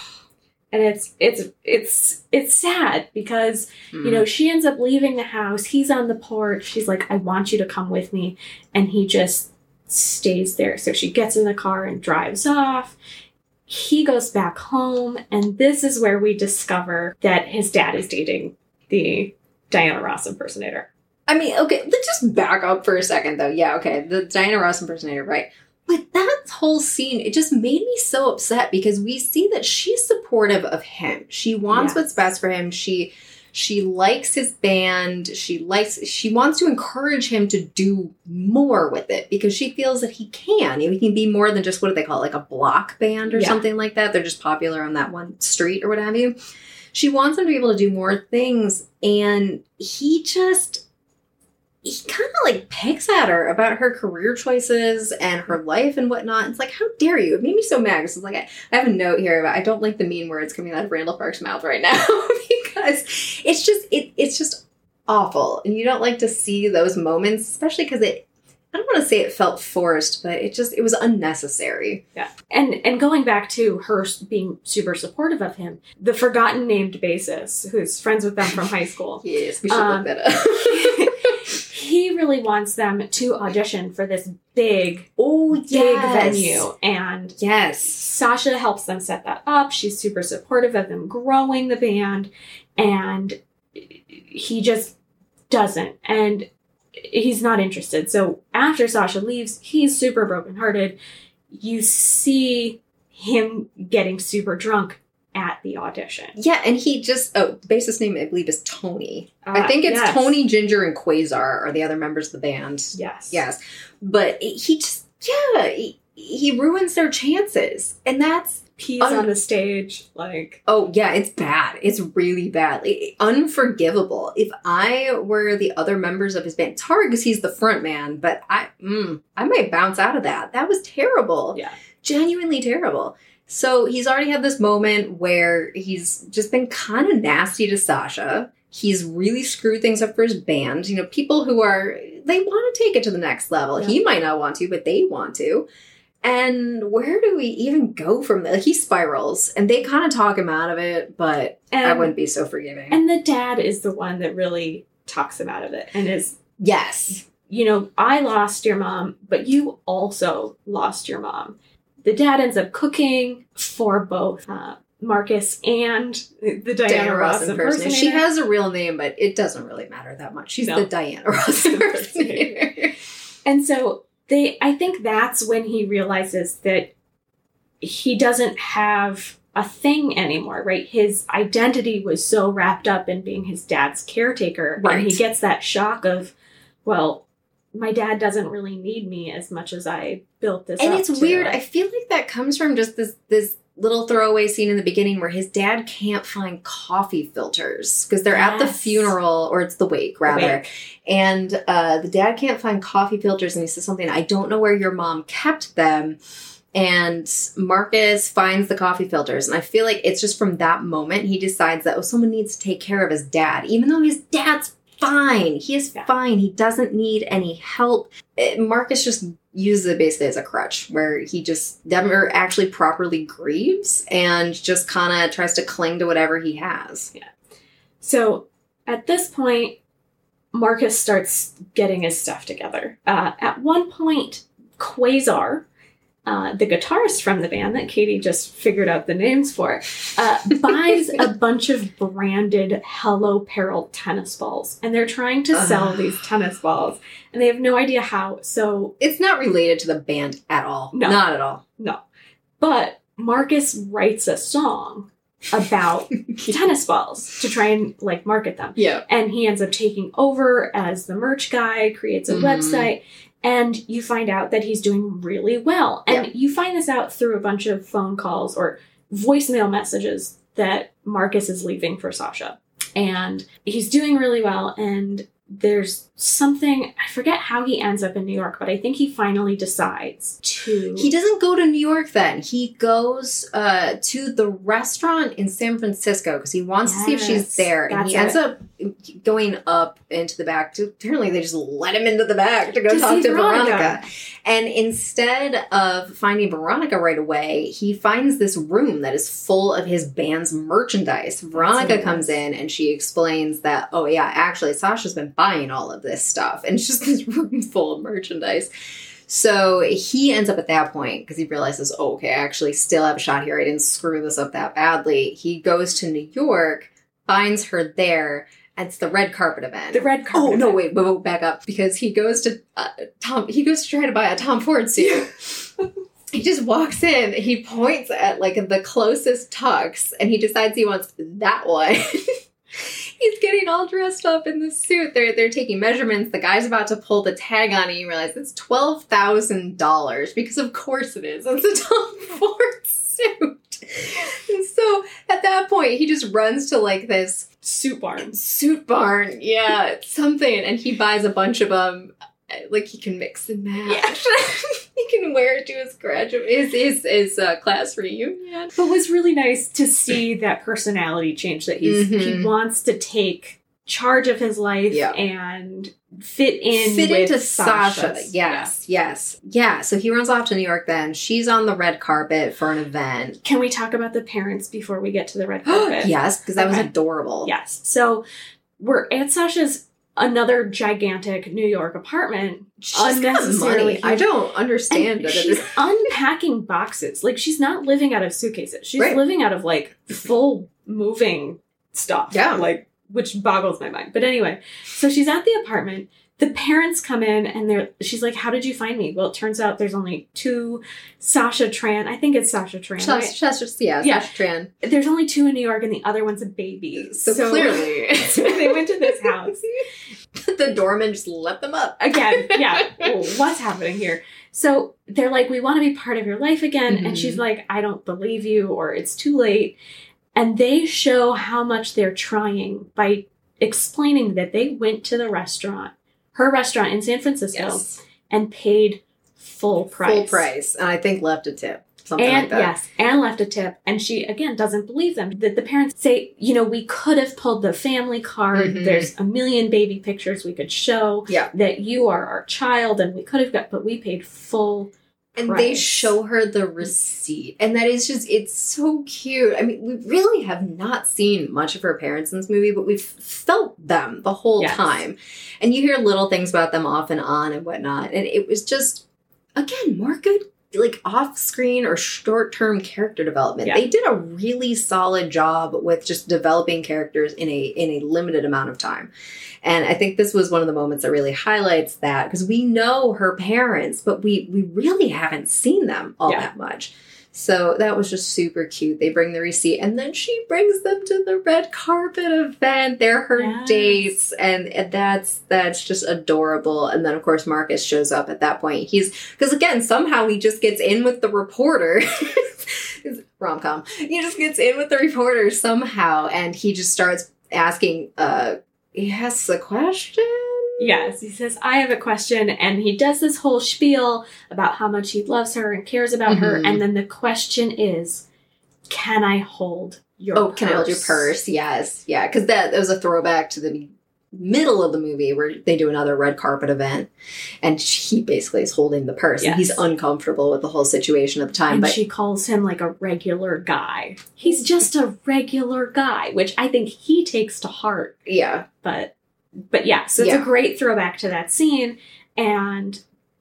And it's it's it's it's sad because Mm. you know she ends up leaving the house. He's on the porch. She's like, "I want you to come with me," and he just stays there. So she gets in the car and drives off. He goes back home, and this is where we discover that his dad is dating the Diana Ross impersonator. I mean, okay, let's just back up for a second, though. Yeah, okay, the Diana Ross impersonator, right? But that whole scene, it just made me so upset because we see that she's supportive of him. She wants what's best for him. She she likes his band. She likes she wants to encourage him to do more with it because she feels that he can. He can be more than just what do they call it, like a block band or Yeah. something like that. They're just popular on that one street or what have you. She wants him to be able to do more things, and he just he kind of like picks at her about her career choices and her life and whatnot. It's like, how dare you? It made me so mad because it's like I, I have a note here about I don't like the mean words coming out of Randall Park's mouth right now because it's just it it's just awful, and you don't like to see those moments, especially because it. I don't want to say it felt forced, but it just it was unnecessary. Yeah. And and going back to her being super supportive of him, the forgotten named bassist, who's friends with them from high school, Yes, we should Um, look that up. really wants them to audition for this big, oh, big venue. And Yes. Sasha helps them set that up. She's super supportive of them growing the band. And he just doesn't. And he's not interested. So after Sasha leaves, he's super brokenhearted. You see him getting super drunk at the audition. Yeah, and he just oh, the bassist name I believe is Tony. I Uh, think it's yes. Tony, Ginger, and Quasar are the other members of the band. Yes. Yes, but he just yeah he, he ruins their chances, and that's Pees Un- on the stage. Like, oh yeah, it's bad. It's really bad, It- unforgivable. If I were the other members of his band, it's hard because he's the front man, but I mm, I might bounce out of that. That was terrible. Yeah. genuinely terrible. So he's already had this moment where he's just been kind of nasty to Sasha. He's really screwed things up for his band. You know, people who are, they want to take it to the next level. Yeah. He might not want to, but they want to. And where do we even go from there? He spirals and they kind of talk him out of it, but and, I wouldn't be so forgiving. and the dad is the one that really talks him out of it and is yes. you know, I lost your mom, but you also lost your mom. The dad ends up cooking for both uh, Marcus and the Diana, Diana Ross Ross impersonator. She has a real name, but it doesn't really matter that much. She's No. the Diana Ross impersonator. and so they, I think that's when he realizes that he doesn't have a thing anymore, right? His identity was so wrapped up in being his dad's caretaker, Right. and he gets that shock of, well. My dad doesn't really need me as much as I built this. and it's to. weird. I feel like that comes from just this this little throwaway scene in the beginning where his dad can't find coffee filters because they're at the funeral or it's the wake rather, wake. and uh, the dad can't find coffee filters and he says something. I don't know where your mom kept them. And Marcus finds the coffee filters, and I feel like it's just from that moment he decides that oh, someone needs to take care of his dad, even though his dad's fine. He is Yeah. fine. He doesn't need any help. Eh, Marcus just uses it basically as a crutch, where he just never actually properly grieves and just kind of tries to cling to whatever he has. Yeah. So at this point, Marcus starts getting his stuff together. Uh, at one point, Quasar, uh, the guitarist from the band that Katie just figured out the names for, uh, buys a bunch of branded Hello Peril tennis balls. And they're trying to sell Ugh. these tennis balls. And they have no idea how. So, It's not related to the band at all. No. Not at all. no. But Marcus writes a song about tennis balls to try and like market them. Yeah. and he ends up taking over as the merch guy, creates a Mhm. website, and you find out that he's doing really well. And Yeah. you find this out through a bunch of phone calls or voicemail messages that Marcus is leaving for Sasha. And he's doing really well and there's something I forget how he ends up in New York, but I think he finally decides to He doesn't go to New York then. He goes uh, to the restaurant in San Francisco because he wants to see if she's there. And he that's ends up going up into the back. To, apparently, they just let him into the back to go To talk to Veronica. Veronica. And instead of finding Veronica right away, he finds this room that is full of his band's merchandise. Veronica nice. comes in and she explains that, oh, yeah, actually, Sasha's been buying all of this stuff. And it's just this room full of merchandise. So he ends up at that point because he realizes, oh, okay, I actually still have a shot here. I didn't screw this up that badly. He goes to New York, finds her there. It's the red carpet event. the red carpet. Oh no! event. Wait, wait, wait, back up because he goes to uh, Tom. He goes to try to buy a Tom Ford suit. he just walks in. He points at like the closest tux, and he decides he wants that one. He's getting all dressed up in the suit. They're they're taking measurements. The guy's about to pull the tag on, and you realize it's twelve thousand dollars because of course it is. It's a Tom Ford suit. And so at that point, he just runs to like this suit barn. Suit barn, yeah, it's something. And he buys a bunch of them. Like he can mix and match. he can wear it to his graduate his his, his uh, class reunion. But it was really nice to see that personality change that he's he Mhm. wants to take charge of his life Yeah. and fit in Fit with into Sasha. Sasha's- Yes, yes, yeah. So he runs off to New York. Then she's on the red carpet for an event. Can we talk about the parents before we get to the red carpet? yes, because that was adorable. Yes. So we're at Sasha's another gigantic New York apartment. she's got Unnecessarily money. I don't understand And it. she's unpacking boxes. Like she's not living out of suitcases. She's Right. living out of like full moving stuff. Yeah. Like which boggles my mind. But anyway, so she's at the apartment. The parents come in and they're she's like, How did you find me? Well, it turns out there's only two Sasha Tran. I think it's Sasha Tran. right? Sasha, Sasha, yeah, Yeah. Sasha Tran. There's only two in New York and the other one's a baby. So, clearly, so they went to this house. the doorman just let them up. again yeah well, what's happening here so they're like we want to be part of your life again Mhm. and she's like i don't believe you or it's too late and they show how much they're trying by explaining that they went to the restaurant her restaurant in san francisco Yes, and paid full price full price, and I think left a tip, something and like that. yes, and left a tip. And she again doesn't believe them. That the parents say, you know, we could have pulled the family card. Mhm. There's a million baby pictures we could show. Yeah. that you are our child, and we could have got, but we paid full. And they show her the receipt. And that is just it's so cute. I mean we really have not seen much of her parents in this movie but we've felt them the whole Yes. time. And you hear little things about them off and on and whatnot. And it was just again more good like off screen or short term character development Yeah. they did a really solid job with just developing characters in a in a limited amount of time and I think this was one of the moments that really highlights that because we know her parents, but we we really haven't seen them all Yeah. that much. So that was just super cute. They bring the receipt and then she brings them to the red carpet event. They're her Yes. dates and, and that's that's just adorable. And then of course Marcus shows up at that point. He's because again, somehow he just gets in with the reporter. Rom com. He just gets in with the reporter somehow and he just starts asking uh he asks a question. Yes, he says, I have a question. And he does this whole spiel about how much he loves her and cares about her. Mhm. And then the question is, can I hold your Oh, can I hold your purse? purse? Yes, yeah, because that, that was a throwback to the middle of the movie where they do another red carpet event, and he basically is holding the purse, and he's uncomfortable with the whole situation at the time. And but she calls him like a regular guy. He's just a regular guy, which I think he takes to heart. yeah, But but yeah, so it's Yeah. a great throwback to that scene. And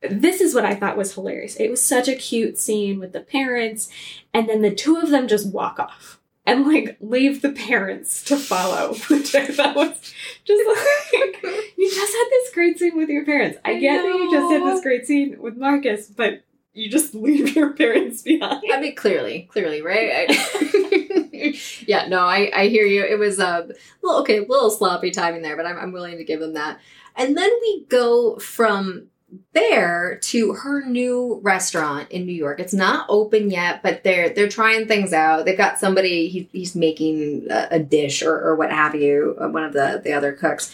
this is what I thought was hilarious. It was such a cute scene with the parents, and then the two of them just walk off and like leave the parents to follow, which I thought was just like you just had this great scene with your parents. I, I get that you just had this great scene with Marcus, but you just leave your parents behind. I mean, clearly, clearly, right? I- yeah, no, I, I hear you. It was a little, okay, a little sloppy timing there, but I'm, I'm willing to give them that. And then we go from there to her new restaurant in New York. It's not open yet, but they're they're trying things out. They've got somebody he, he's making a, a dish or, or what have you, uh, one of the the other cooks.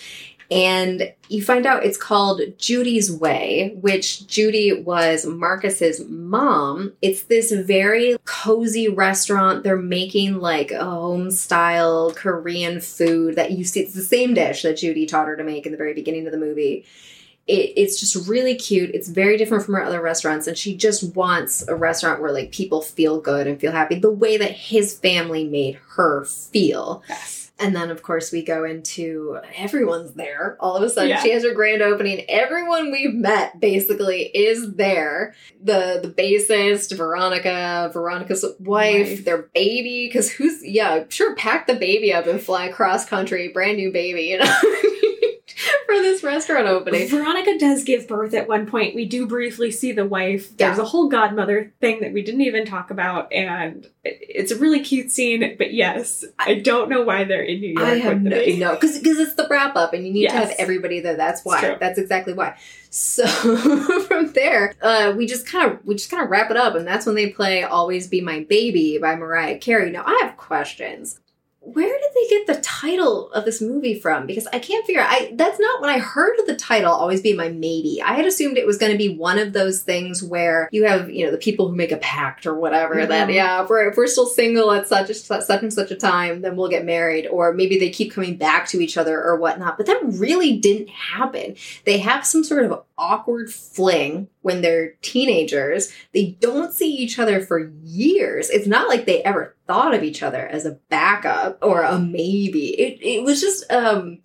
And you find out it's called Judy's Way, which Judy was Marcus's mom. It's this very cozy restaurant. They're making like a home style Korean food that you see. It's the same dish that Judy taught her to make in the very beginning of the movie. It, it's just really cute. It's very different from her other restaurants, and she just wants a restaurant where like people feel good and feel happy the way that his family made her feel. Yes. And then, of course, we go into everyone's there. All of a sudden, Yeah. she has her grand opening. Everyone we've met basically is there. The the bassist, Veronica, Veronica's wife, Wife. their baby. Because who's yeah, sure, pack the baby up and fly cross country, brand new baby, you know, for this restaurant opening. Veronica does give birth at one point. We do briefly see the wife. Yeah. There's a whole godmother thing that we didn't even talk about, and it's a really cute scene. But yes, I don't know why they're in New York. I have with no, no, because it's the wrap up, and you need to have everybody there. That's why. That's exactly why. So from there, uh, we just kind of we just kind of wrap it up, and that's when they play "Always Be My Baby" by Mariah Carey. Now I have questions. Where did they get the title of this movie from? Because I can't figure. I that's not what I heard of the title. Always be my maybe. I had assumed it was going to be one of those things where you have you know the people who make a pact or whatever Mhm. that yeah if we're if we're still single at such a, such and such a time then we'll get married or maybe they keep coming back to each other or whatnot. But that really didn't happen. They have some sort of awkward fling when they're teenagers. They don't see each other for years. It's not like they ever thought of each other as a backup or a maybe. It it was just um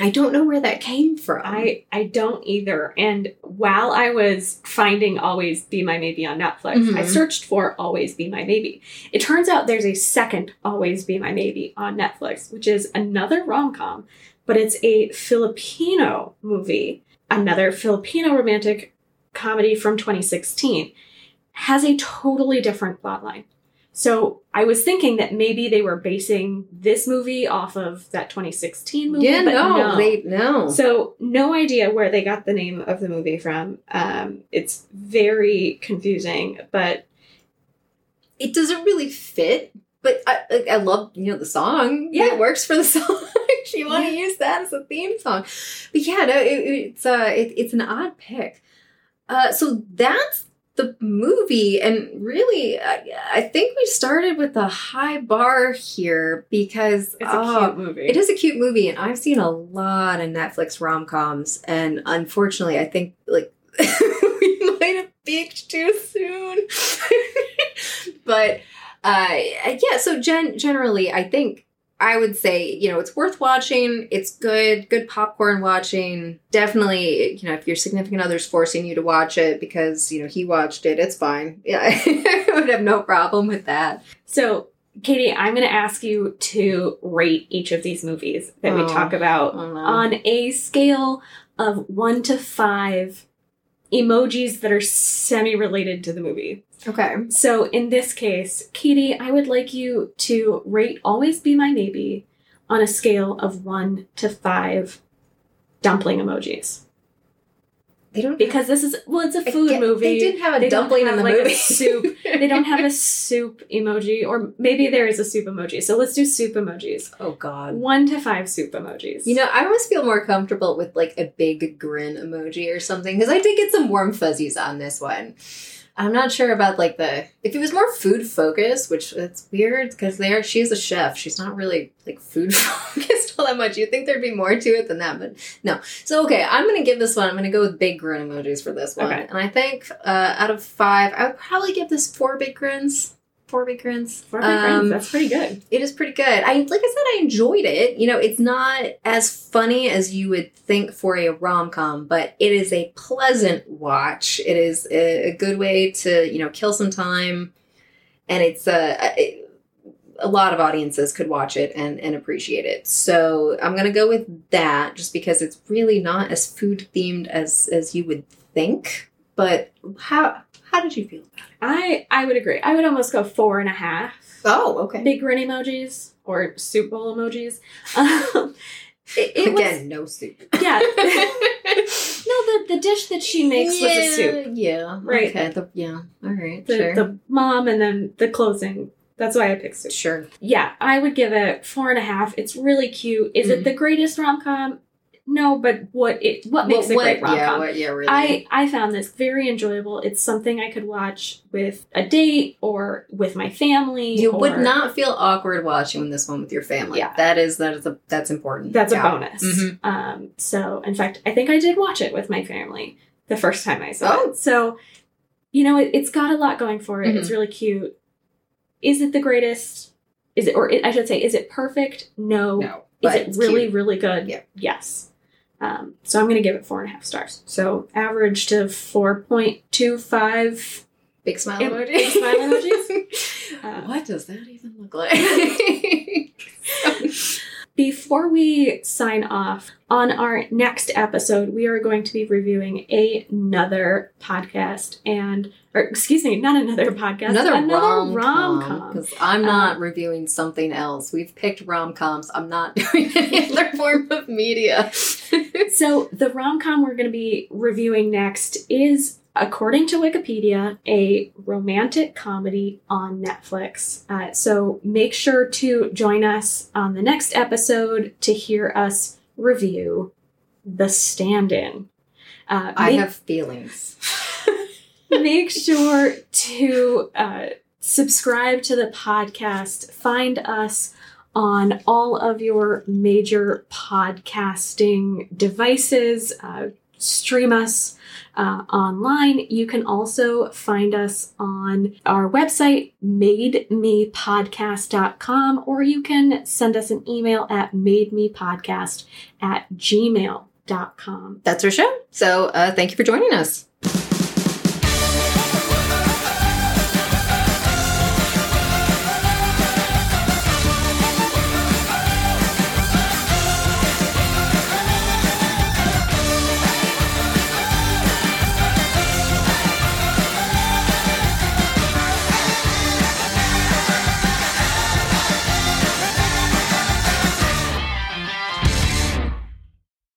I don't know where that came from. I I don't either. And while I was finding Always Be My Maybe on Netflix, Mhm. I searched for Always Be My Maybe. It turns out there's a second Always Be My Maybe on Netflix, which is another rom-com, but it's a Filipino movie, another Filipino romantic comedy from 2016. Has a totally different plotline. So I was thinking that maybe they were basing this movie off of that 2016 movie. yeah, but no, no. they no. So, no idea where they got the name of the movie from. Um, it's very confusing, but it doesn't really fit. But I, like, I love you know the song. Yeah. it works for the song. you want to use that as a theme song. But yeah, no, it, it's uh, it, it's an odd pick. Uh, so that's the movie, and really, I, I think we started with a high bar here because it's a oh, cute movie. It is a cute movie, and I've seen a lot of Netflix rom coms, and unfortunately, I think like we might have peaked too soon. but uh, yeah, so gen- generally, I think I would say you know it's worth watching. It's good, good popcorn watching. Definitely, you know, if your significant other's forcing you to watch it because you know he watched it, it's fine. Yeah, I would have no problem with that. So, Katie, I'm going to ask you to rate each of these movies that we Oh. talk about Oh, on a scale of one to five emojis that are semi related to the movie. Okay. So, in this case, Katie, I would like you to rate Always Be My Maybe on a scale of one to five dumpling emojis. They don't Because this is, well, it's a food get- movie. They didn't have a They dumpling have, in the like, movie. soup. they don't have a soup emoji, or maybe there is a soup emoji. So let's do soup emojis. Oh God. One to five soup emojis. You know, I always feel more comfortable with like a big grin emoji or something because I did get some warm fuzzies on this one. I'm not sure about like the if it was more food focused, which it's weird because there she is a chef. She's not really like food focused all that much. You'd think there'd be more to it than that, but no. So okay, I'm gonna give this one. I'm gonna go with big grin emojis for this one, Okay. and I think uh, out of five, I would probably give this four big grins. Four big grins. Four big grins, Um, That's pretty good. it is pretty good. I like I said, I enjoyed it. You know, it's not as funny as you would think for a rom com, but it is a pleasant watch. It is a, a good way to you know kill some time, and it's a. a a lot of audiences could watch it and, and appreciate it. So I'm gonna go with that just because it's really not as food themed as as you would think. But how how did you feel about it? I I would agree. I would almost go four and a half. Oh, okay. Big grin emojis or soup bowl emojis. Um, it, it Again, no soup. yeah. no, the the dish that she makes was a soup. Yeah. Right. Okay. The, yeah. All right. The, sure. the mom and then the closing. That's why I picked soup. sure. Yeah, I would give it four and a half. It's really cute. Is Mhm. it the greatest rom com? No, but what it what makes a what, great rom Yeah. com? What, yeah. Really. I I found this very enjoyable. It's something I could watch with a date or with my family. you would not feel awkward watching this one with your family. Yeah. That is that is a that's important. That's Yeah. a bonus. Mhm. Um, so, in fact, I think I did watch it with my family the first time I saw Oh. it. So, you know, it, it's got a lot going for it. Mm-hmm. It's really cute. Is it the greatest? Is it, or it, I should say, is it perfect? No. No. Is it really, cute. really good? Yeah. Yes. Um, so I'm going to give it four and a half stars. So average to 4.25. big smile Em- emoji? big smile emojis? Uh, what does that even look like? Before we sign off, on our next episode, we are going to be reviewing another podcast and, or excuse me, not another podcast, another, rom rom-com. com because I'm uh, not reviewing something else. We've picked rom coms. I'm not doing any other form of media. So the rom com we're going to be reviewing next is according to Wikipedia, a romantic comedy on Netflix. Uh, so make sure to join us on the next episode to hear us review The Stand In. Uh, I make- have feelings. make sure to uh, subscribe to the podcast. Find us on all of your major podcasting devices. Uh, stream us uh, online. You can also find us on our website, mademepodcast.com, or you can send us an email at mademepodcast at gmail.com. That's our show. So uh, thank you for joining us.